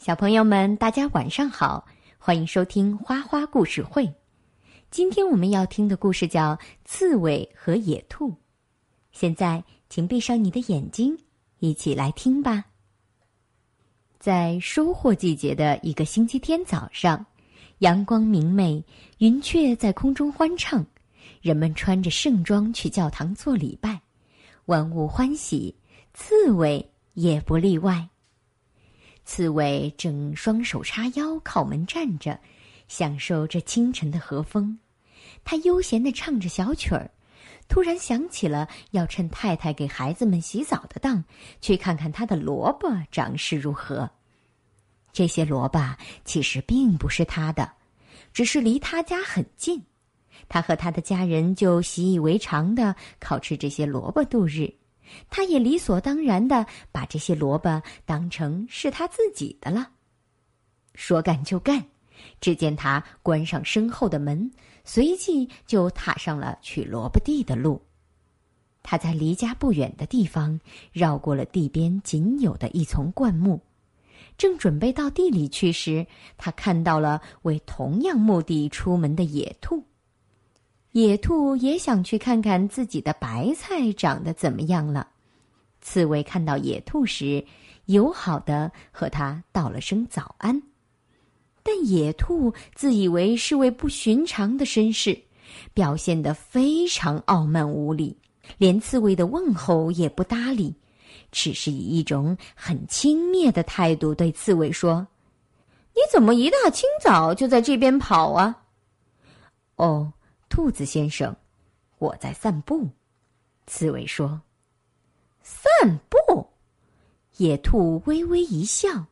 小朋友们，大家晚上好，欢迎收听花花故事会。今天我们要听的故事叫《刺猬和野兔》。现在，请闭上你的眼睛，一起来听吧。在收获季节的一个星期天早上，阳光明媚，云雀在空中欢唱，人们穿着盛装去教堂做礼拜，万物欢喜，刺猬也不例外。刺猬正双手叉腰靠门站着，享受这清晨的和风。他悠闲地唱着小曲儿，突然想起了要趁太太给孩子们洗澡的当，去看看他的萝卜长势如何。这些萝卜其实并不是他的，只是离他家很近，他和他的家人就习以为常的靠吃这些萝卜度日。他也理所当然的把这些萝卜当成是他自己的了。说干就干，只见他关上身后的门，随即就踏上了去萝卜地的路。他在离家不远的地方绕过了地边仅有的一丛灌木，正准备到地里去时，他看到了为同样目的出门的野兔。野兔也想去看看自己的白菜长得怎么样了。刺猬看到野兔时，友好的和它道了声早安。但野兔自以为是位不寻常的绅士，表现得非常傲慢无礼，连刺猬的问候也不搭理，只是以一种很轻蔑的态度对刺猬说：“你怎么一大清早就在这边跑啊？”哦。兔子先生，我在散步。刺猬说：“散步。”野兔微微一笑：“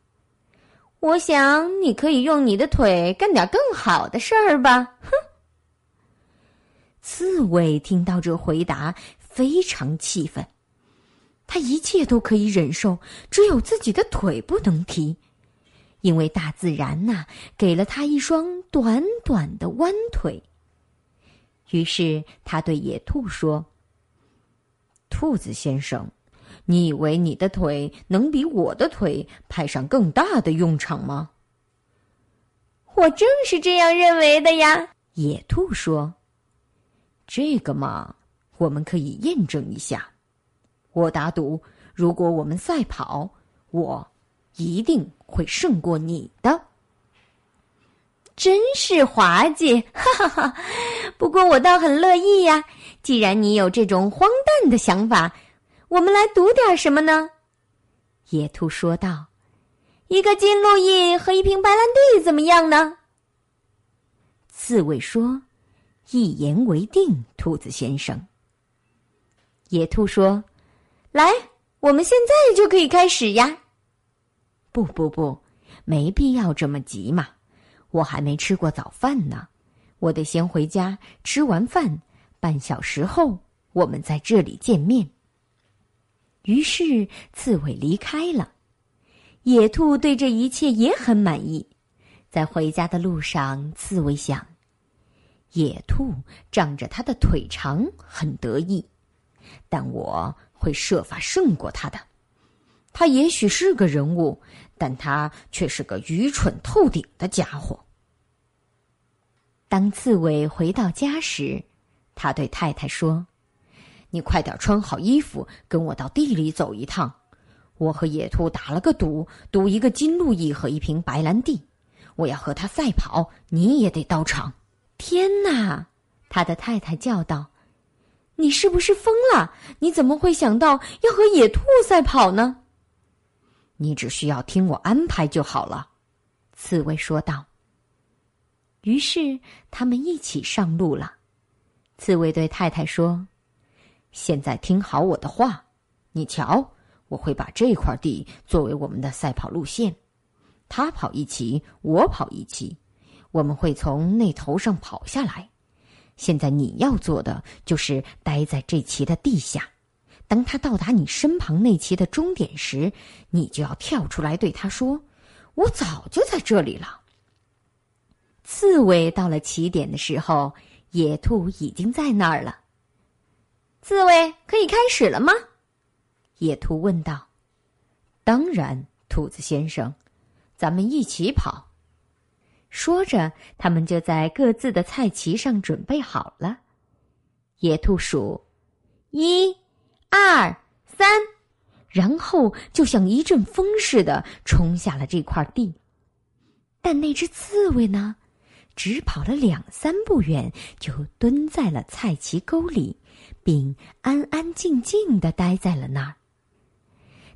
我想你可以用你的腿干点更好的事儿吧。”哼！刺猬听到这回答，非常气愤。他一切都可以忍受，只有自己的腿不能提，因为大自然呐，给了他一双短短的弯腿。于是他对野兔说：“兔子先生，你以为你的腿能比我的腿派上更大的用场吗？”“我正是这样认为的呀。”野兔说。“这个嘛，我们可以验证一下。我打赌，如果我们赛跑，我一定会胜过你的。”真是滑稽，哈哈哈！不过我倒很乐意呀。既然你有这种荒诞的想法，我们来赌点什么呢？野兔说道：“一个金鹿翼和一瓶白兰地怎么样呢？”刺猬说：“一言为定，兔子先生。”野兔说：“来，我们现在就可以开始呀。”不不不，没必要这么急嘛。我还没吃过早饭呢，我得先回家。吃完饭，半小时后我们在这里见面。于是刺猬离开了。野兔对这一切也很满意。在回家的路上，刺猬想：野兔仗着它的腿长很得意，但我会设法胜过它的。他也许是个人物，但他却是个愚蠢透顶的家伙。当刺猬回到家时，他对太太说：“你快点穿好衣服，跟我到地里走一趟。我和野兔打了个赌，赌一个金鹿翼和一瓶白兰地。我要和他赛跑，你也得到场。”天哪！他的太太叫道：“你是不是疯了？你怎么会想到要和野兔赛跑呢？”你只需要听我安排就好了，刺猬说道。于是他们一起上路了。刺猬对太太说：“现在听好我的话，你瞧，我会把这块地作为我们的赛跑路线。他跑一骑，我跑一骑，我们会从那头上跑下来。现在你要做的就是待在这骑的地下。”当他到达你身旁那骑的终点时，你就要跳出来对他说：“我早就在这里了。”刺猬到了起点的时候，野兔已经在那儿了。刺猬可以开始了吗？野兔问道。“当然，兔子先生。”咱们一起跑。”说着，他们就在各自的菜畦上准备好了。野兔数：一、二、三，然后就像一阵风似的冲下了这块地。但那只刺猬呢，只跑了两三步远，就蹲在了菜畦沟里，并安安静静的待在了那儿。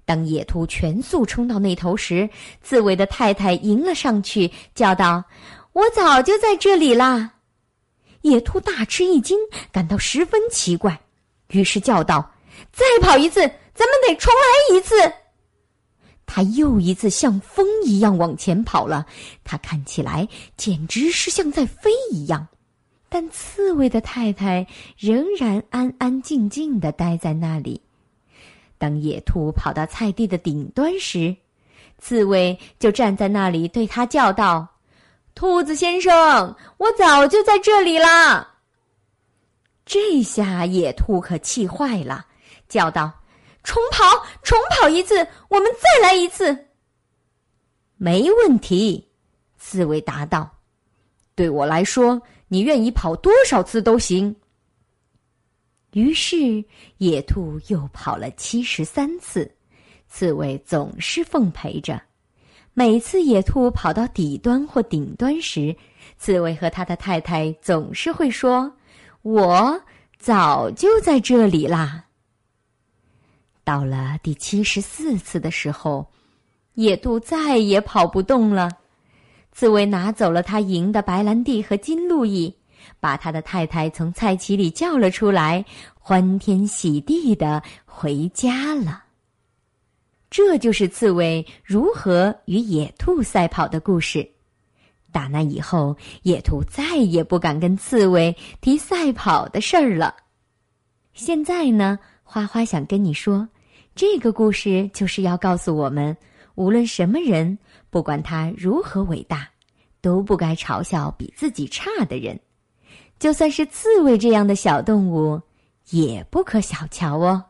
当野兔全速冲到那头时，刺猬的太太迎了上去，叫道：“我早就在这里啦！”野兔大吃一惊，感到十分奇怪，于是叫道：“再跑一次，咱们得重来一次。”他又一次像风一样往前跑了，他看起来简直是像在飞一样，但刺猬的太太仍然安安静静的待在那里。当野兔跑到菜地的顶端时，刺猬就站在那里对他叫道：“兔子先生，我早就在这里啦！”这下野兔可气坏了，叫道：“重跑，重跑一次，我们再来一次。”没问题，刺猬答道：“对我来说，你愿意跑多少次都行。”于是，野兔又跑了七十三次，刺猬总是奉陪着。每次野兔跑到底端或顶端时，刺猬和他的太太总是会说：“我早就在这里啦。”到了第七十四次的时候，野兔再也跑不动了。刺猬拿走了他赢的白兰地和金路易。把他的太太从菜畦里叫了出来，欢天喜地的回家了。这就是刺猬如何与野兔赛跑的故事。打那以后，野兔再也不敢跟刺猬提赛跑的事儿了。现在呢，花花想跟你说，这个故事就是要告诉我们，无论什么人，不管他如何伟大，都不该嘲笑比自己差的人。就算是刺猬这样的小动物，也不可小瞧哦。